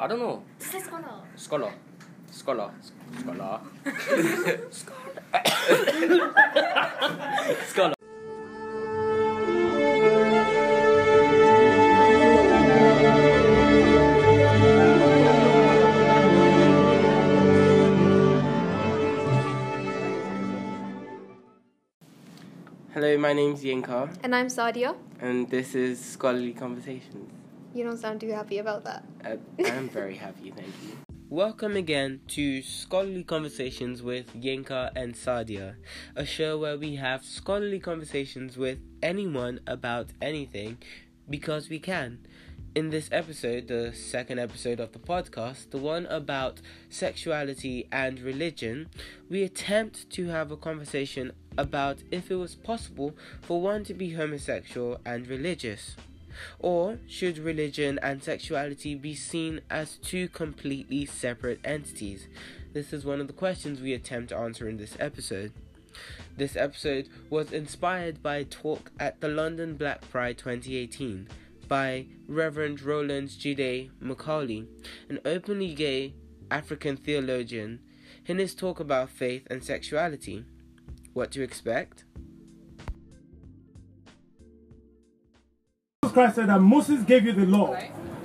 I don't know. Just say scholar. Scholar. Scholar. Scholar. Scholar. Hello, my name's Yinka, And I'm Sadia. and this is Scholarly Conversations. You don't sound too happy about that. Uh, I am very happy, thank you. Welcome again to Scholarly Conversations with Yinka and Sadia, a show where we have scholarly conversations with anyone about anything because we can. In this episode, the second episode of the podcast, the one about sexuality and religion, we attempt to have a conversation about if it was possible for one to be homosexual and religious. Or should religion and sexuality be seen as two completely separate entities? This is one of the questions we attempt to answer in this episode. This episode was inspired by a talk at the London Black Pride 2018 by Reverend Rowland Jide Macaulay, an openly gay African theologian, in his talk about faith and sexuality. What to expect? Jesus Christ said that Moses gave you the law,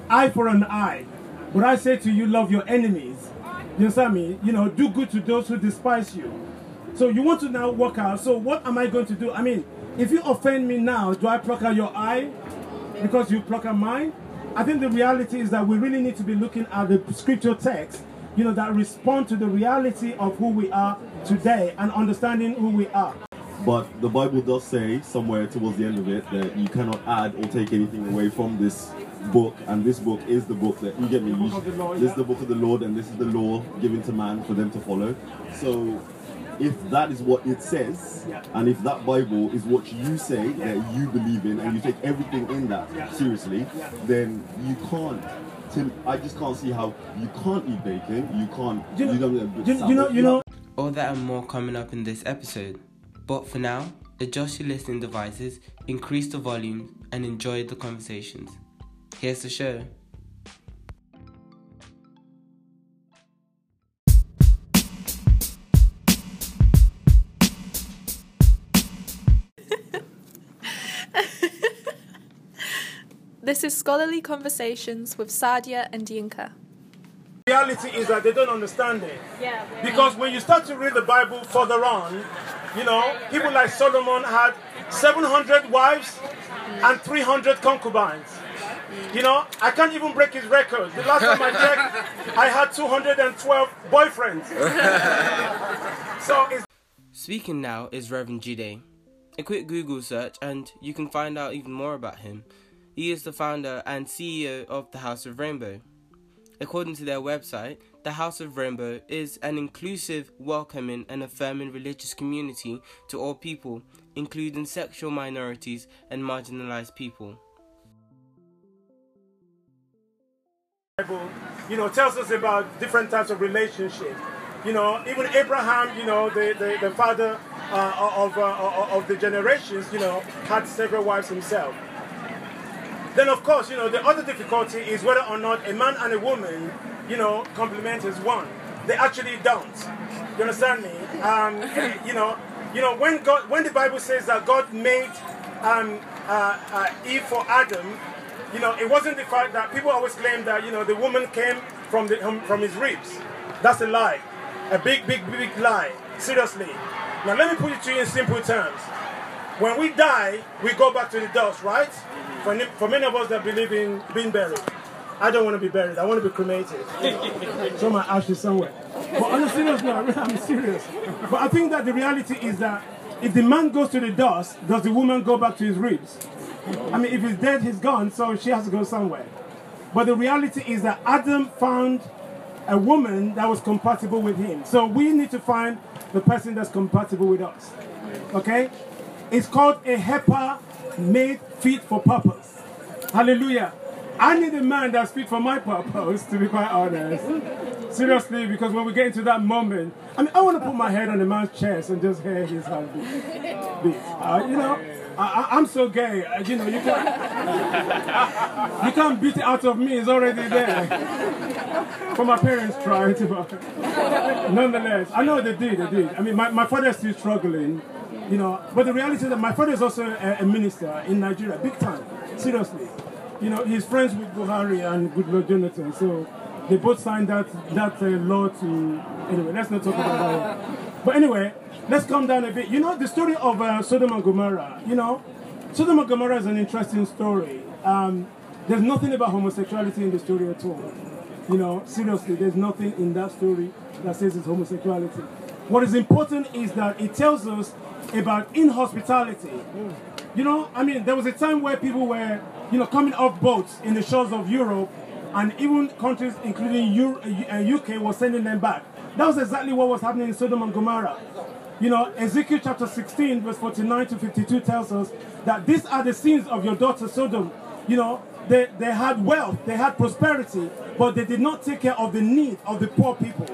eye for an eye. But I say to you, love your enemies. You understand me? You know, do good to those who despise you. So you want to now work out. So what am I going to do? I mean, if you offend me now, do I pluck out your eye because you pluck out mine? I think the reality is that we really need to be looking at the scripture text, you know, that respond to the reality of who we are today and understanding who we are. But the Bible does say somewhere towards the end of it that you cannot add or take anything away from this book, and this book is the book that you get me. The book you- of the Lord, this yeah. is the book of the Lord, and this is the law given to man for them to follow. So, if that is what it says, Yeah. and if that Bible is what you say that you believe in, and you take everything in that Yeah. seriously, Yeah. then you can't. Tim, I just can't see how you can't eat bacon. You can't. You know, don't get you, you know, you know, All that and more coming up in this episode. But for now, adjust your listening devices, increase the volume, and enjoy the conversations. Here's the show. This is Scholarly Conversations with Sadia and Yinka. Reality is that they don't understand it. Yeah, Because when you start to read the Bible further on, you know, people like Solomon had 700 wives and 300 concubines. You know, I can't even break his record. The last time I checked, I had 212 boyfriends. so it's Speaking now is Reverend Jide. A quick Google search and you can find out even more about him. He is the founder and CEO of the House of Rainbow. According to their website, the House of Rainbow is an inclusive, welcoming, and affirming religious community to all people, including sexual minorities and marginalized people. Bible, you know, tells us about different types of relationships. You know, even Abraham, you know, the, the, the father uh, of, uh, of the generations, you know, had several wives himself. Then, of course, you know, the other difficulty is whether or not a man and a woman, you know, complement as one. They actually don't. You understand me? Um, you know, you know, when God, when the Bible says that God made um, uh, uh, Eve for Adam, you know, it wasn't the fact that people always claim that you know the woman came from the um, from his ribs. That's a lie, a big, big, big lie. Seriously. Now let me put it to you in simple terms. When we die, we go back to the dust, right? For, for many of us that believe in being buried, I don't want to be buried. I want to be cremated. Show my ashes somewhere. But on a serious note, I'm serious. But I think that the reality is that if the man goes to the dust, does the woman go back to his ribs? I mean, if he's dead, he's gone, so she has to go somewhere. But the reality is that Adam found a woman that was compatible with him. So we need to find the person that's compatible with us. Okay? It's called a helper made fit for purpose. Hallelujah. I need a man that's fit for my purpose, to be quite honest. Seriously, because when we get into that moment, I mean, I want to put my head on a man's chest and just hear his heartbeat. beat. Uh, you know, I, I'm so gay. Uh, you know, you can't, you can't beat it out of me. It's already there. For my parents tried. Nonetheless, I know they did, they did. I mean, my, my father is still struggling, you know. But the reality is that my father is also a, a minister in Nigeria, big time, seriously. You know, he's friends with Buhari and Goodluck Jonathan, so they both signed that that uh, law to. Anyway, let's not talk about that. But anyway, let's calm down a bit. You know, the story of uh, Sodom and Gomorrah. You know, Sodom and Gomorrah is an interesting story. Um, there's nothing about homosexuality in the story at all. You know, seriously, there's nothing in that story that says it's homosexuality. What is important is that it tells us about inhospitality. You know, I mean, there was a time where people were, you know, coming off boats in the shores of Europe, and even countries, including Euro- uh, UK, were sending them back. That was exactly what was happening in Sodom and Gomorrah. You know, Ezekiel chapter 16, verse 49 to 52 tells us that these are the sins of your daughter Sodom. You know, they, they had wealth, they had prosperity, but they did not take care of the need of the poor people.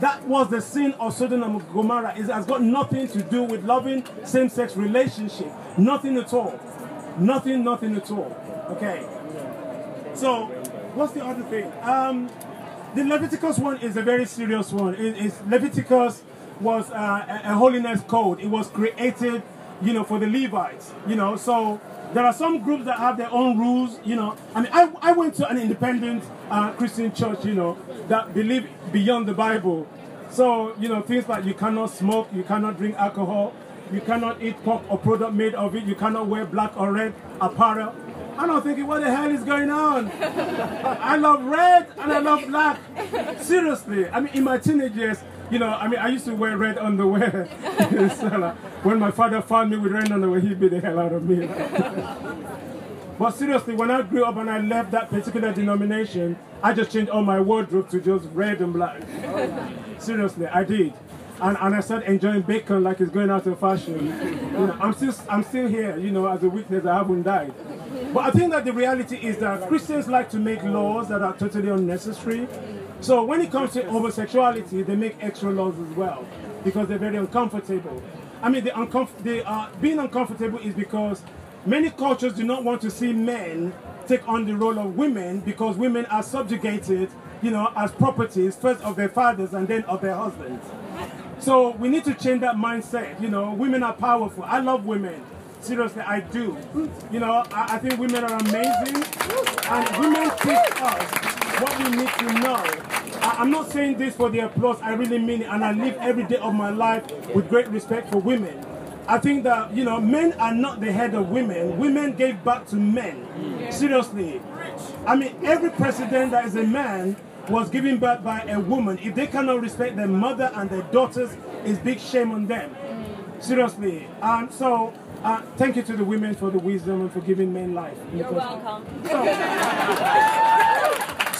That was the sin of Sodom and Gomorrah. It has got nothing to do with loving same-sex relationship. Nothing at all. Nothing, nothing at all. Okay. So, what's the other thing? Um, the Leviticus one is a very serious one. It, it's, Leviticus was uh, a, a holiness code. It was created, you know, for the Levites. You know, so there are some groups that have their own rules. You know, I mean, I, I went to an independent uh, Christian church. You know, that believe beyond the Bible. So you know, things like you cannot smoke, you cannot drink alcohol, you cannot eat pork or product made of it, you cannot wear black or red apparel. And I'm not thinking, what the hell is going on? I love red and I love black. Seriously, I mean, in my teenage years, you know, I mean, I used to wear red underwear. so, when my father found me with red underwear, he beat the hell out of me. but seriously, when I grew up and I left that particular denomination, I just changed all my wardrobe to just red and black. seriously, I did. And, and I started enjoying bacon like it's going out of fashion. You know, I'm still I'm still here, you know, as a witness. I haven't died. But I think that the reality is that Christians like to make laws that are totally unnecessary. So when it comes to homosexuality, they make extra laws as well because they're very uncomfortable. I mean, the uncomf- they are uh, being uncomfortable is because many cultures do not want to see men take on the role of women because women are subjugated, you know, as properties first of their fathers and then of their husbands. So we need to change that mindset. You know, women are powerful. I love women. Seriously, I do. You know, I, I think women are amazing, and women teach us what we need to know. I, I'm not saying this for the applause. I really mean it, and I live every day of my life with great respect for women. I think that you know, men are not the head of women. Women gave birth to men. Seriously, I mean, every president that is a man was given birth by a woman. If they cannot respect their mother and their daughters, it's big shame on them. Seriously. And so, uh, thank you to the women for the wisdom and for giving men life. You're welcome.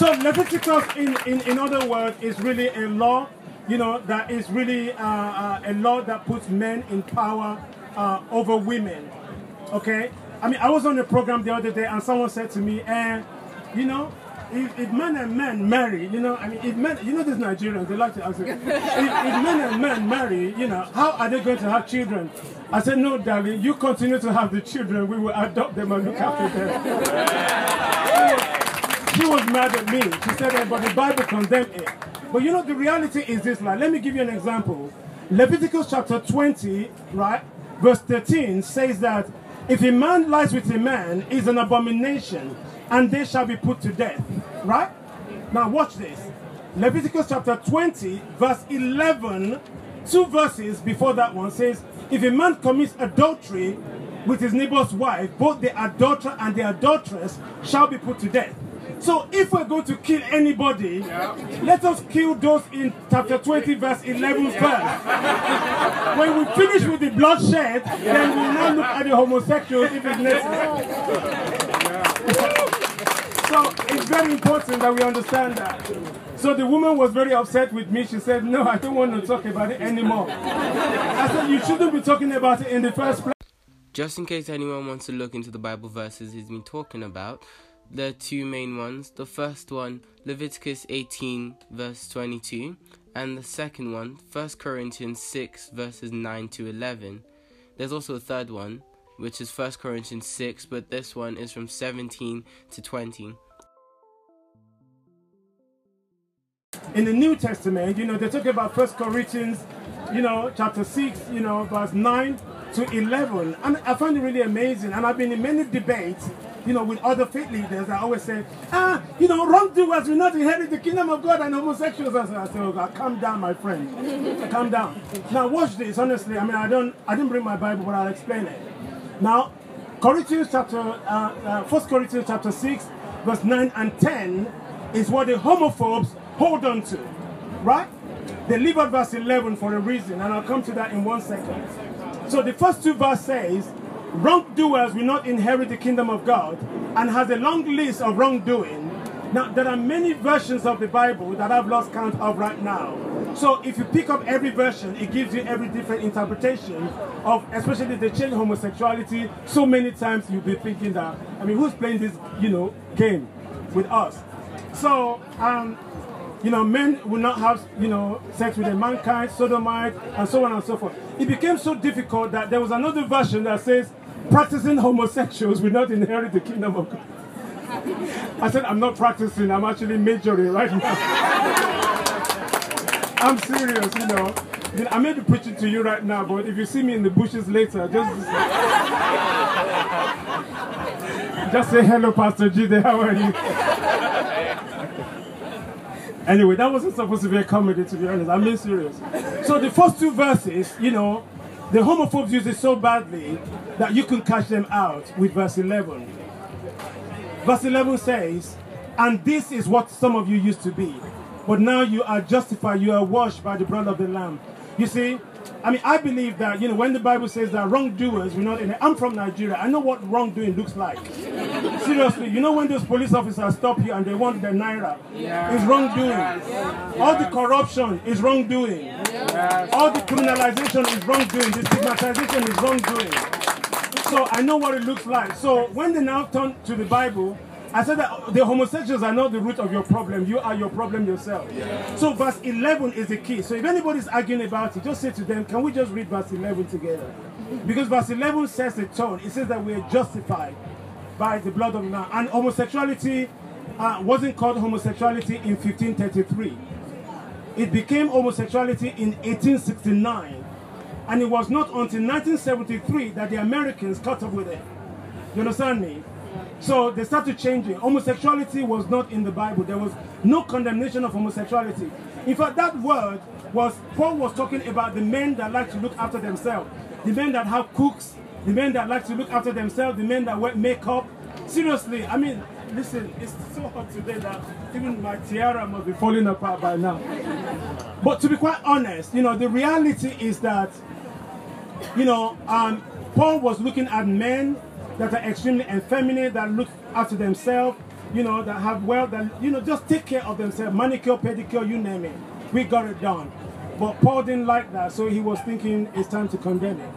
So Leviticus, in, in, in other words, is really a law, you know, that is really uh, uh, a law that puts men in power uh, over women. Okay? I mean, I was on a program the other day and someone said to me, eh, you know, if, if men and men marry, you know, I mean, if men, you know, these Nigerians, they like to ask, if, if men and men marry, you know, how are they going to have children? I said, no, darling, you continue to have the children, we will adopt them and look after them. she was mad at me. She said, eh, but the Bible condemned it. But you know, the reality is this, like, let me give you an example. Leviticus chapter 20, right, verse 13 says that if a man lies with a man, is an abomination, and they shall be put to death. Right? Now watch this. Leviticus chapter 20, verse 11, two verses before that one says, If a man commits adultery with his neighbor's wife, both the adulterer and the adulteress shall be put to death. So if we're going to kill anybody, let us kill those in chapter 20, verse 11 first. when we finish with the bloodshed, then we'll now look at the homosexuals if it's necessary. So it's very important that we understand that. So the woman was very upset with me. She said, No, I don't want to talk about it anymore. I said, You shouldn't be talking about it in the first place. Just in case anyone wants to look into the Bible verses he's been talking about, there are two main ones. The first one, Leviticus 18, verse 22, and the second one, 1 Corinthians 6, verses 9 to 11. There's also a third one, which is 1 Corinthians 6, but this one is from 17 to 20. in the New Testament, you know, they talk about First Corinthians, you know, chapter 6, you know, verse 9 to 11. And I find it really amazing. And I've been in many debates, you know, with other faith leaders. I always say, ah, you know, wrongdoers will not inherit the kingdom of God and homosexuals. I say oh God, calm down, my friend. calm down. Now, watch this, honestly. I mean, I don't, I didn't bring my Bible, but I'll explain it. Now, Corinthians chapter, uh, uh, 1 Corinthians chapter 6, verse 9 and 10 is what the homophobes hold on to, right? They leave out verse 11 for a reason, and I'll come to that in one second. So the first two verses says, wrongdoers will not inherit the kingdom of God, and has a long list of wrongdoing. Now, there are many versions of the Bible that I've lost count of right now. So if you pick up every version, it gives you every different interpretation of, especially the change homosexuality. So many times you'll be thinking that, I mean, who's playing this, you know, game with us? So, um, you know, men will not have, you know, sex with mankind, sodomite, and so on and so forth. It became so difficult that there was another version that says, practicing homosexuals will not inherit the kingdom of God. I said, I'm not practicing, I'm actually majoring right now. I'm serious, you know. I may be preaching to you right now, but if you see me in the bushes later, just just say hello, Pastor Jide. How are you? anyway, that wasn't supposed to be a comedy, to be honest. I'm being serious. So the first two verses, you know, the homophobes use it so badly that you can catch them out with verse 11. Verse 11 says, And this is what some of you used to be. But now you are justified, you are washed by the blood of the Lamb. You see, I mean, I believe that, you know, when the Bible says that wrongdoers will not, I'm from Nigeria, I know what wrongdoing looks like. Seriously, you know when those police officers stop you and they want their naira, yeah. it's wrongdoing. Yes. All the corruption is wrongdoing. Yes. All the criminalization is wrongdoing. The stigmatization is wrongdoing. So I know what it looks like. So when they now turn to the Bible, I said that the homosexuals are not the root of your problem. You are your problem yourself. Yeah. So verse 11 is the key. So if anybody's arguing about it, just say to them, can we just read verse 11 together? Because verse 11 says the tone. It says that we are justified by the blood of man. And homosexuality uh, wasn't called homosexuality in 1533. It became homosexuality in 1869. And it was not until 1973 that the Americans caught up with it. You understand me? So they started changing. Homosexuality was not in the Bible. There was no condemnation of homosexuality. In fact, that word was, Paul was talking about the men that like to look after themselves. The men that have cooks, the men that like to look after themselves, the men that wear makeup. Seriously, I mean, listen, it's so hot today that even my tiara must be falling apart by now. But to be quite honest, you know, the reality is that, you know, um, Paul was looking at men that are extremely effeminate, that look after themselves, you know, that have well, that, you know, just take care of themselves, manicure, pedicure, you name it. We got it done. But Paul didn't like that, so he was thinking it's time to condemn it.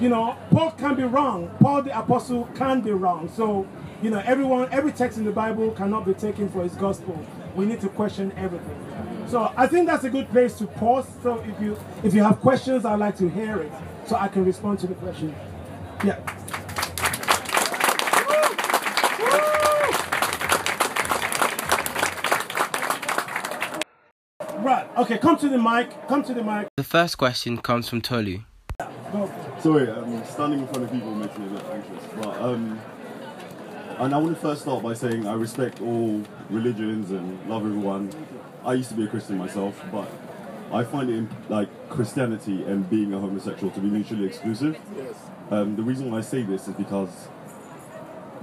You know, Paul can be wrong. Paul the apostle can be wrong. So, you know, everyone, every text in the Bible cannot be taken for his gospel. We need to question everything. So I think that's a good place to pause. So if you if you have questions, I'd like to hear it so I can respond to the question. Yeah. Right. Okay. Come to the mic. Come to the mic. The first question comes from Tolu. Sorry, um, standing in front of people makes me a bit anxious. But um, and I want to first start by saying I respect all religions and love everyone. I used to be a Christian myself, but I find it like Christianity and being a homosexual to be mutually exclusive. Yes. Um, the reason why I say this is because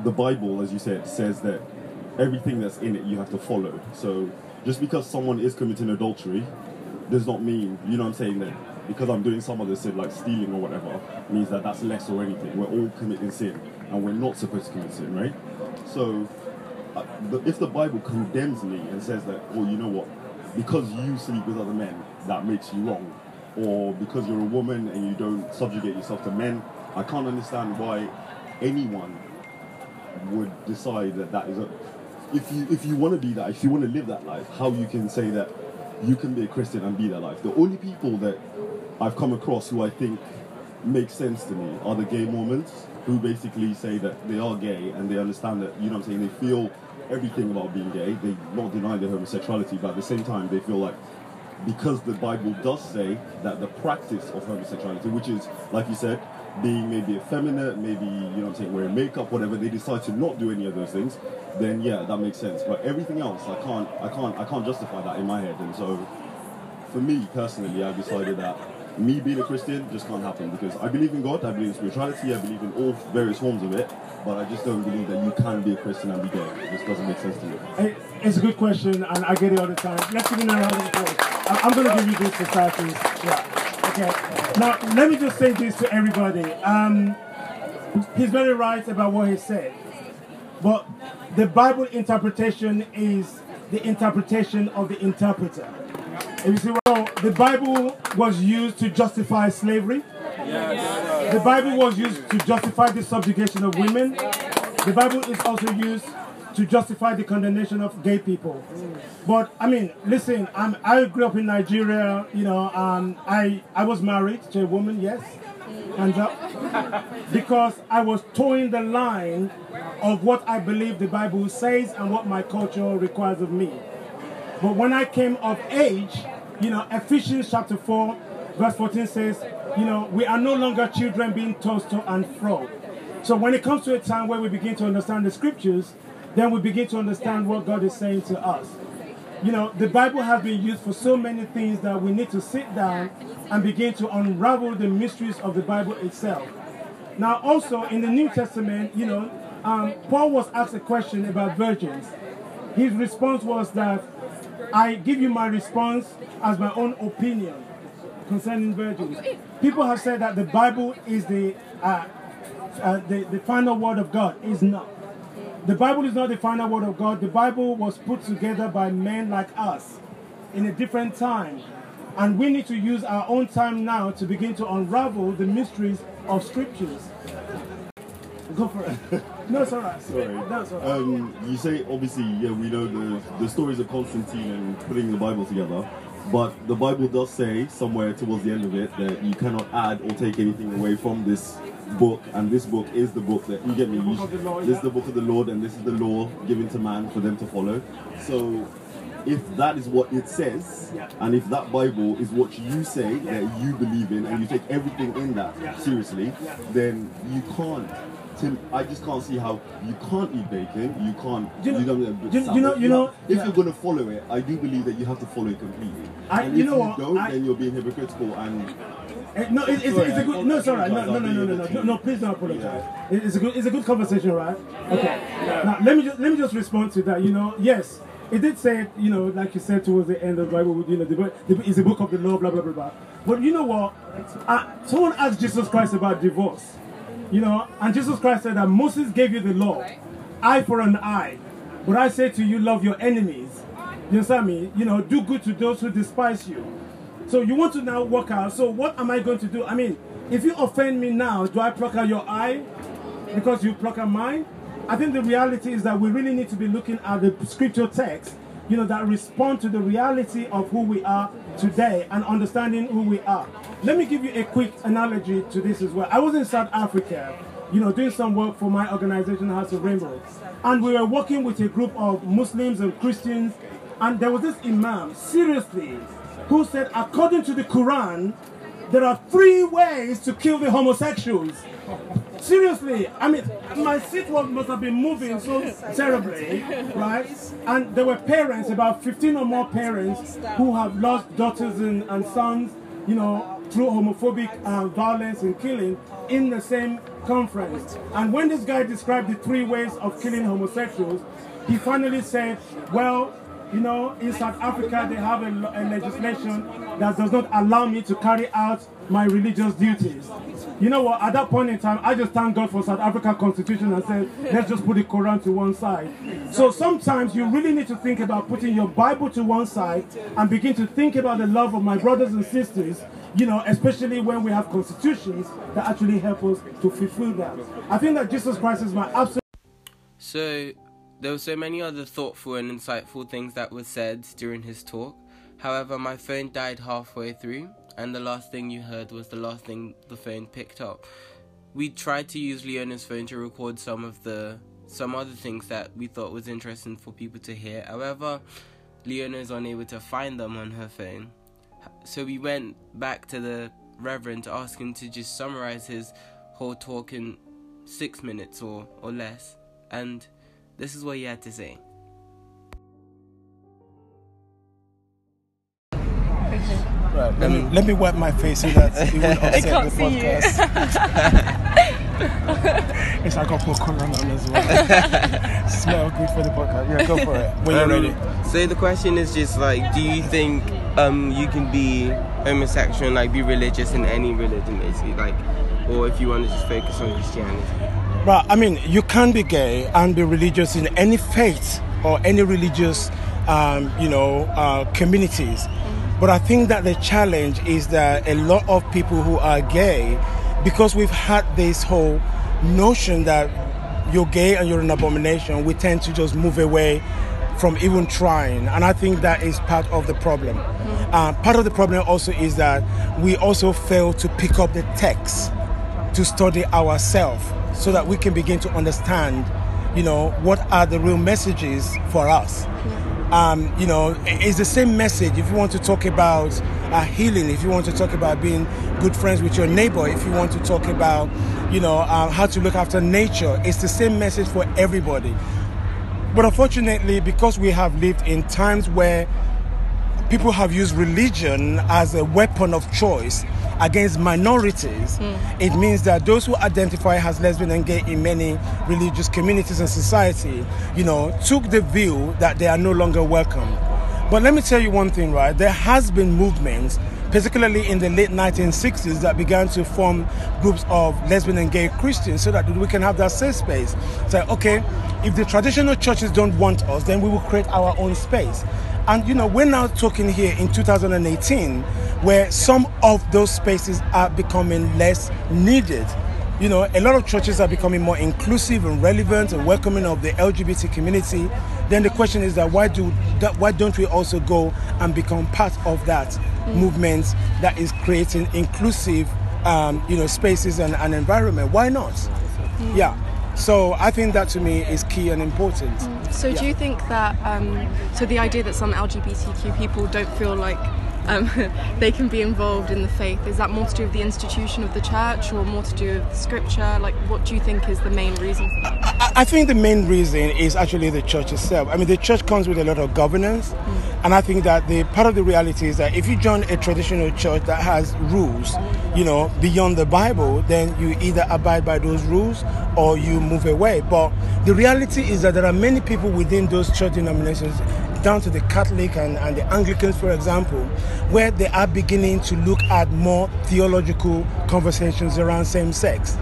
the Bible, as you said, says that everything that's in it you have to follow. So just because someone is committing adultery does not mean, you know what I'm saying, that because I'm doing some other sin like stealing or whatever, means that that's less or anything. We're all committing sin, and we're not supposed to commit sin, right? So, uh, the, if the Bible condemns me and says that, oh, you know what, because you sleep with other men, that makes you wrong, or because you're a woman and you don't subjugate yourself to men, I can't understand why anyone would decide that that is a if you if you want to be that, if you want to live that life, how you can say that you can be a Christian and be that life. The only people that I've come across who I think make sense to me are the gay Mormons who basically say that they are gay and they understand that you know what I'm saying they feel everything about being gay. They not deny their homosexuality, but at the same time, they feel like because the Bible does say that the practice of homosexuality, which is, like you said, being maybe effeminate, maybe, you know I'm saying, wearing makeup, whatever, they decide to not do any of those things, then yeah, that makes sense. But everything else, I can't, I can't, I can't justify that in my head. And so, for me personally, I decided that me being a Christian just can't happen because I believe in God, I believe in spirituality, I believe in all various forms of it, but I just don't believe that you can be a Christian and be gay. It just doesn't make sense to me. It's a good question, and I get it all the time. Let's give it a round of applause. I'm going to give you this society. Yeah. Okay. Now, let me just say this to everybody. Um, he's very right about what he said, but the Bible interpretation is the interpretation of the interpreter. If you see, well, the Bible was used to justify slavery. The Bible was used to justify the subjugation of women. The Bible is also used to justify the condemnation of gay people. But I mean, listen, I'm, I grew up in Nigeria. You know, um, I I was married to a woman. Yes, hands up, because I was toeing the line of what I believe the Bible says and what my culture requires of me. But when I came of age, you know, Ephesians chapter 4, verse 14 says, you know, we are no longer children being tossed to and fro. So when it comes to a time where we begin to understand the scriptures, then we begin to understand what God is saying to us. You know, the Bible has been used for so many things that we need to sit down and begin to unravel the mysteries of the Bible itself. Now, also in the New Testament, you know, um, Paul was asked a question about virgins. His response was that I give you my response as my own opinion concerning virgins. People have said that the Bible is the, uh, uh, the, the final word of God. Is not. The Bible is not the final word of God. The Bible was put together by men like us in a different time. And we need to use our own time now to begin to unravel the mysteries of scriptures. Go for it. No, it's all right. Sorry. No, it's all right. Um, you say obviously, yeah, we know the the stories of Constantine and putting the Bible together, but the Bible does say somewhere towards the end of it that you cannot add or take anything away from this book, and this book is the book that you get me. This is the book of the Lord, and this is the law given to man for them to follow. So. If that is what it says, and if that Bible is what you say that you believe in, and you take everything in that seriously, then you can't. Tim, I just can't see how you can't eat bacon. You can't. You know- don't you- you know- you know- If yeah. you're gonna follow it, I do believe that you have to follow it completely. I- and you if know you what, don't, I- then you're being hypocritical. And Eh, No, it, it's, Sorry, it's a good. No, it's right. No, no, no, no, no, no, no, no. Please don't apologize. It- It's a good. It's a good conversation, right? Okay. Now let me just let me just respond to that. You know, yes, it did say. You know, like you said towards the end of the Bible, you know, the, the, it's a book of the law, blah blah blah blah. But you know what? Uh, someone asked Jesus Christ about divorce. You know, and Jesus Christ said that Moses gave you the law, eye for an eye. But I say to you, love your enemies. You understand me? You know, do good to those who despise you. So you want to now work out. So what am I going to do? I mean, if you offend me now, do I pluck out your eye because you pluck out mine? I think the reality is that we really need to be looking at the scripture text, you know, that respond to the reality of who we are today and understanding who we are. Let me give you a quick analogy to this as well. I was in South Africa, you know, doing some work for my organization, House of Rainbow, and we were working with a group of Muslims and Christians, and there was this imam, seriously, who said, according to the Quran, there are three ways to kill the homosexuals. Seriously, I mean, my seat was, must have been moving so terribly, right? And there were parents, about 15 or more parents, who have lost daughters and, and sons, you know, through homophobic uh, violence and killing in the same conference. And when this guy described the three ways of killing homosexuals, he finally said, well, you know, in South Africa, they have a, a legislation that does not allow me to carry out my religious duties. You know what? At that point in time, I just thank God for South Africa Constitution and said, let's just put the Quran to one side. So sometimes you really need to think about putting your Bible to one side and begin to think about the love of my brothers and sisters. You know, especially when we have constitutions that actually help us to fulfill that. I think that Jesus Christ is my absolute. So, there were so many other thoughtful and insightful things that were said during his talk. However, my phone died halfway through, and the last thing you heard was the last thing the phone picked up. We tried to use Leona's phone to record some of the some other things that we thought was interesting for people to hear. However, Leona is unable to find them on her phone. So we went back to the Reverend to ask him to just summarize his whole talk in six minutes or, or less. And this is what he had to say. Right. Let me let me wipe my face so that it won't upset can't the see you. podcast. it's like I put colour on as well. Smell good for the podcast. Yeah, go for it. When you're Um, ready. So the question is just like, do you think um you can be homosexual and like be religious in any religion basically, like, or if you want to just focus on Christianity? Right. I mean, you can be gay and be religious in any faith or any religious, um, you know, uh, communities. But I think that the challenge is that a lot of people who are gay, because we've had this whole notion that you're gay and you're an abomination, we tend to just move away from even trying. And I think that is part of the problem. Uh, part of the problem also is that we also fail to pick up the text to study ourselves so that we can begin to understand, you know, what are the real messages for us. Um, you know, it's the same message if you want to talk about uh, healing, if you want to talk about being good friends with your neighbor, if you want to talk about, you know, uh, how to look after nature. It's the same message for everybody. But unfortunately, because we have lived in times where people have used religion as a weapon of choice against minorities, hmm. it means that those who identify as lesbian and gay in many religious communities and society, you know, took the view that they are no longer welcome. But let me tell you one thing, right? There has been movements, particularly in the late 1960s, that began to form groups of lesbian and gay Christians so that we can have that safe space. Say, okay, if the traditional churches don't want us, then we will create our own space. And you know, we're now talking here in 2018 where some of those spaces are becoming less needed. You know, a lot of churches are becoming more inclusive and relevant and welcoming of the LGBT community. Then the question is that why do that why don't we also go and become part of that mm. movement that is creating inclusive um, you know spaces and, and environment? Why not? Mm. Yeah. So I think that to me is key and important. Mm. So do you think that um, so the idea that some LGBTQ people don't feel like um, they can be involved in the faith is that more to do with the institution of the church or more to do with scripture? Like, what do you think is the main reason for that? I- I think the main reason is actually the church itself. I mean, the church comes with a lot of governance, and I think that the part of the reality is that if you join a traditional church that has rules, you know, beyond the Bible, then you either abide by those rules or you move away. But the reality is that there are many people within those church denominations down to the Catholic and, and the Anglicans, for example, where they are beginning to look at more theological conversations around same sex.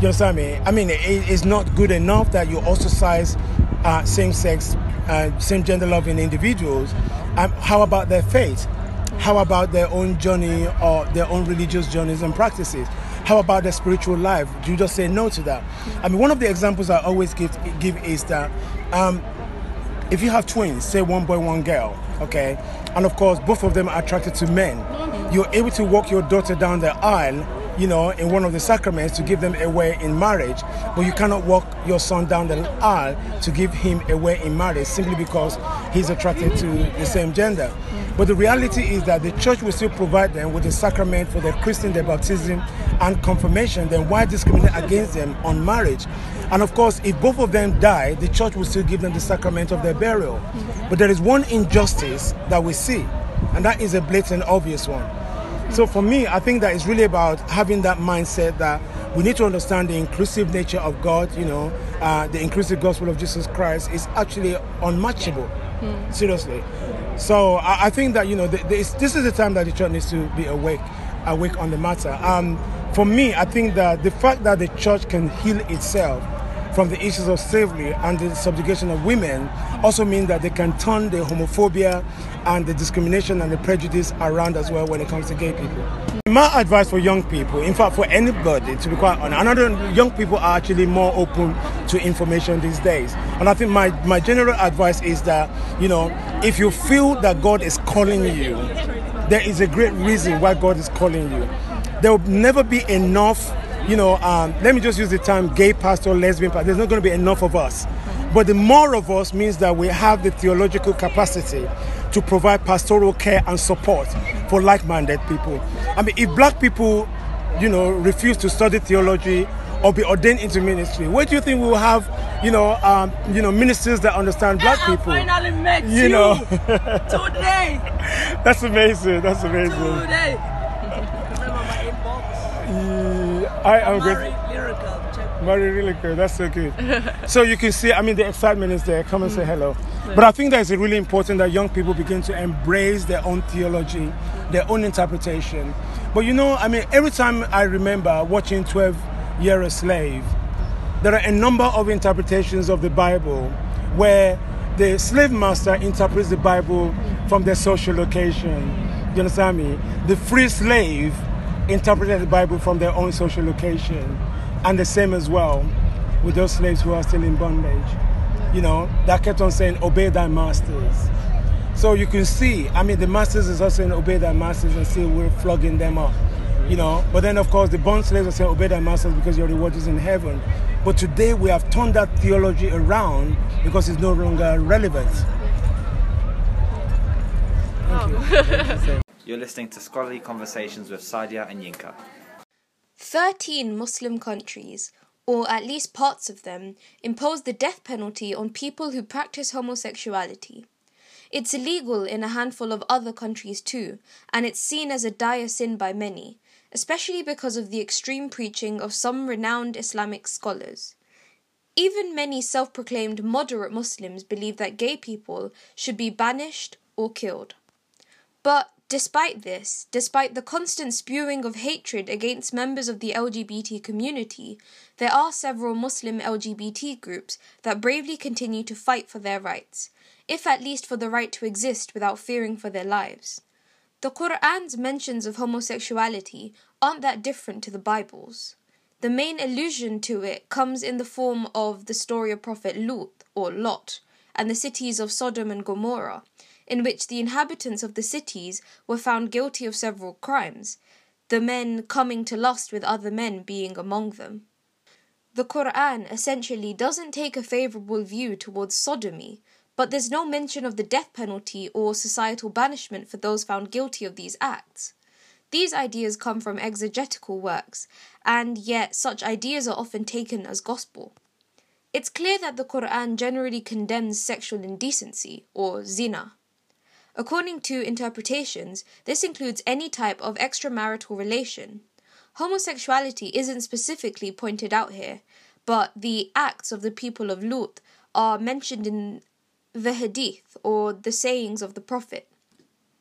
You understand me? I mean, it, it's not good enough that you ostracize uh, same-sex, uh, same-gender loving individuals. Um, how about their faith? How about their own journey or their own religious journeys and practices? How about their spiritual life? Do you just say no to that? I mean, one of the examples I always give, give is that um, if you have twins, say one boy, one girl, okay, and of course both of them are attracted to men, mm. you're able to walk your daughter down the aisle, you know, in one of the sacraments to give them away in marriage, but you cannot walk your son down the aisle to give him away in marriage simply because he's attracted to the same gender. But the reality is that the church will still provide them with the sacrament for their christening, their baptism, and confirmation. Then why discriminate against them on marriage? And of course, if both of them die, the church will still give them the sacrament of their burial. But there is one injustice that we see, and that is a blatant, obvious one. So for me, I think that it's really about having that mindset that we need to understand the inclusive nature of God. You know, uh, the inclusive gospel of Jesus Christ is actually unmatchable. Seriously. So I, I think that you know th- this, this is the time that the church needs to be awake, awake on the matter. Um, for me, I think that the fact that the church can heal itself from the issues of slavery and the subjugation of women also mean that they can turn the homophobia and the discrimination and the prejudice around as well when it comes to gay people. My advice for young people, in fact for anybody to be quite honest, another young people are actually more open to information these days. And I think my, my general advice is that, you know, if you feel that God is calling you, there is a great reason why God is calling you. There will never be enough you know, um, let me just use the term gay pastor, lesbian pastor. There's not going to be enough of us. But the more of us means that we have the theological capacity to provide pastoral care and support for like-minded people. I mean, if black people, you know, refuse to study theology or be ordained into ministry, where do you think we will have, you know, um, you know, ministers that understand black people? finally met You know, today. that's amazing. That's amazing. Today. I am great. Very lyrical. Very, really good. That's so good. so you can see, I mean, the excitement is there. Come and say hello. But I think that it's really important that young people begin to embrace their own theology, their own interpretation. But you know, I mean, every time I remember watching 12 Year a Slave, there are a number of interpretations of the Bible where the slave master interprets the Bible from their social location. You understand me? The free slave interpreted the Bible from their own social location. And the same as well with those slaves who are still in bondage. You know, that kept on saying, Obey thy masters. So you can see, I mean, the masters is also saying, Obey thy masters, and still we're flogging them up. You know, but then of course the bond slaves are saying, Obey thy masters because your reward is in heaven. But today we have turned that theology around because it's no longer relevant. You're listening to Scholarly Conversations with Sadia and Yinka. 13 Muslim countries, or at least parts of them, impose the death penalty on people who practice homosexuality. It's illegal in a handful of other countries too, and it's seen as a dire sin by many, especially because of the extreme preaching of some renowned Islamic scholars. Even many self proclaimed moderate Muslims believe that gay people should be banished or killed. But despite this, despite the constant spewing of hatred against members of the LGBT community, there are several Muslim LGBT groups that bravely continue to fight for their rights, if at least for the right to exist without fearing for their lives. The Quran's mentions of homosexuality aren't that different to the Bible's. The main allusion to it comes in the form of the story of Prophet Lut, or Lot, and the cities of Sodom and Gomorrah, in which the inhabitants of the cities were found guilty of several crimes, the men coming to lust with other men being among them. The Quran essentially doesn't take a favorable view towards sodomy, but there's no mention of the death penalty or societal banishment for those found guilty of these acts. These ideas come from exegetical works, and yet such ideas are often taken as gospel. It's clear that the Quran generally condemns sexual indecency, or zina. According to interpretations, this includes any type of extramarital relation. Homosexuality isn't specifically pointed out here, but the acts of the people of Lut are mentioned in the Hadith or the sayings of the Prophet.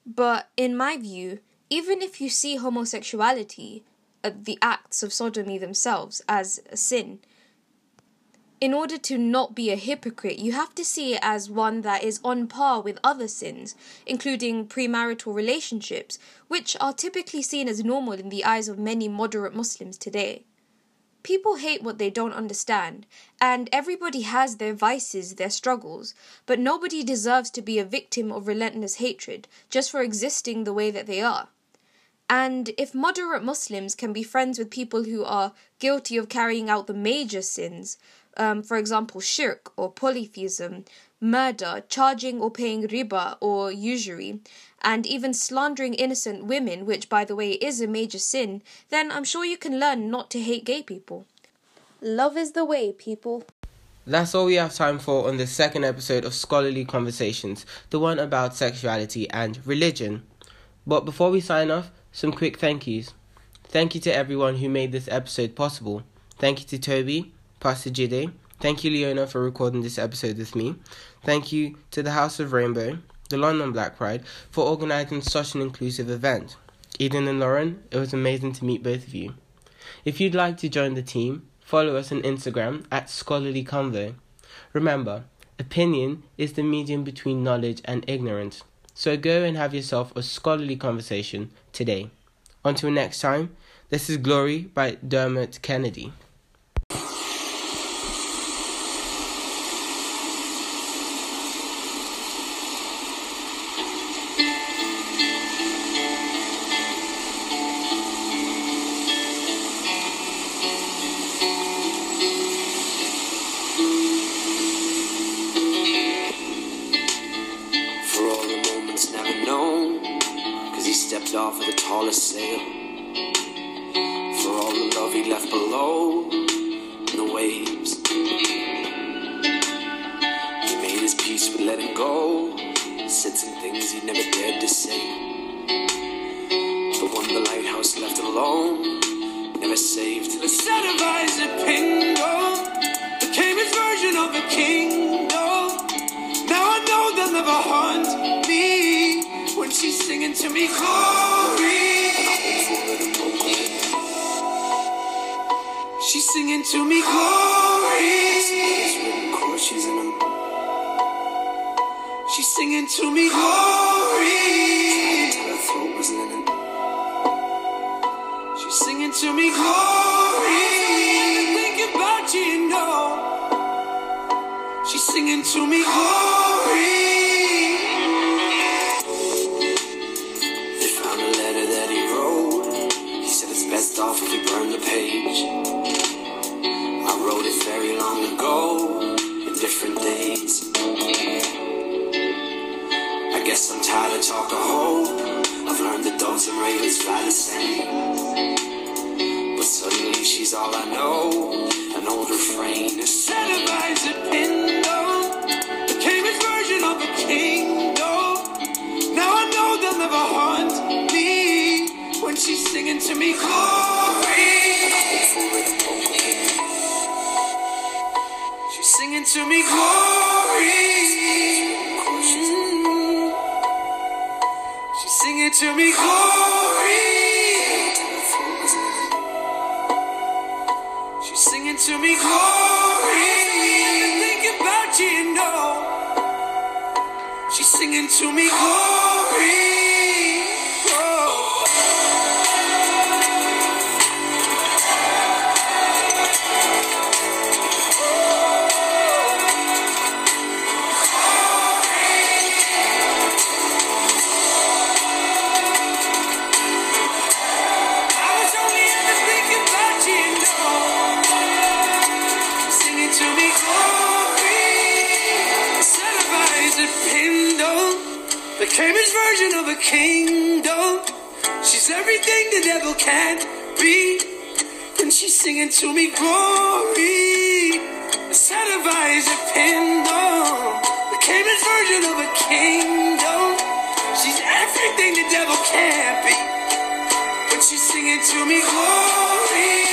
But in my view, even if you see homosexuality, uh, the acts of sodomy themselves, as a sin, in order to not be a hypocrite, you have to see it as one that is on par with other sins, including premarital relationships, which are typically seen as normal in the eyes of many moderate Muslims today. People hate what they don't understand, and everybody has their vices, their struggles, but nobody deserves to be a victim of relentless hatred just for existing the way that they are. And if moderate Muslims can be friends with people who are guilty of carrying out the major sins, um, for example, shirk or polytheism, murder, charging or paying riba or usury, and even slandering innocent women, which, by the way, is a major sin, then I'm sure you can learn not to hate gay people. Love is the way, people. That's all we have time for on the second episode of Scholarly Conversations, the one about sexuality and religion. But before we sign off, some quick thank yous. Thank you to everyone who made this episode possible. Thank you to Toby, Pastor Jide. Thank you, Leona, for recording this episode with me. Thank you to the House of Rainbow, the London Black Pride, for organising such an inclusive event. Eden and Lauren, it was amazing to meet both of you. If you'd like to join the team, follow us on Instagram at Scholarly Convo. Remember, opinion is the medium between knowledge and ignorance. So go and have yourself a scholarly conversation today. Until next time, this is Glory by Dermot Kennedy. Things he never dared to say. The one the lighthouse left alone never saved. The set of eyes at Pingo became his version of a kingdom. Now I know they'll never haunt me when she's singing to me glory. She's singing to me glory. She's singing to me glory. Her throat was linen. She's singing to me glory. Think about you, you know. She's singing to me glory. Learned and ravens fly the same. But suddenly she's all I know. An old refrain, a set of eyes at Pindo became his version of a kingdom. Now I know they'll never haunt me when she's singing to me glory. She's singing to me glory. To me glory. She's singing to me glory. Think about you, you know. She's singing to me glory. Became his version of a kingdom. She's everything the devil can't be. And she's singing to me glory. A set of eyes at Pindo became his version of a kingdom. She's everything the devil can't be. But she's singing to me glory.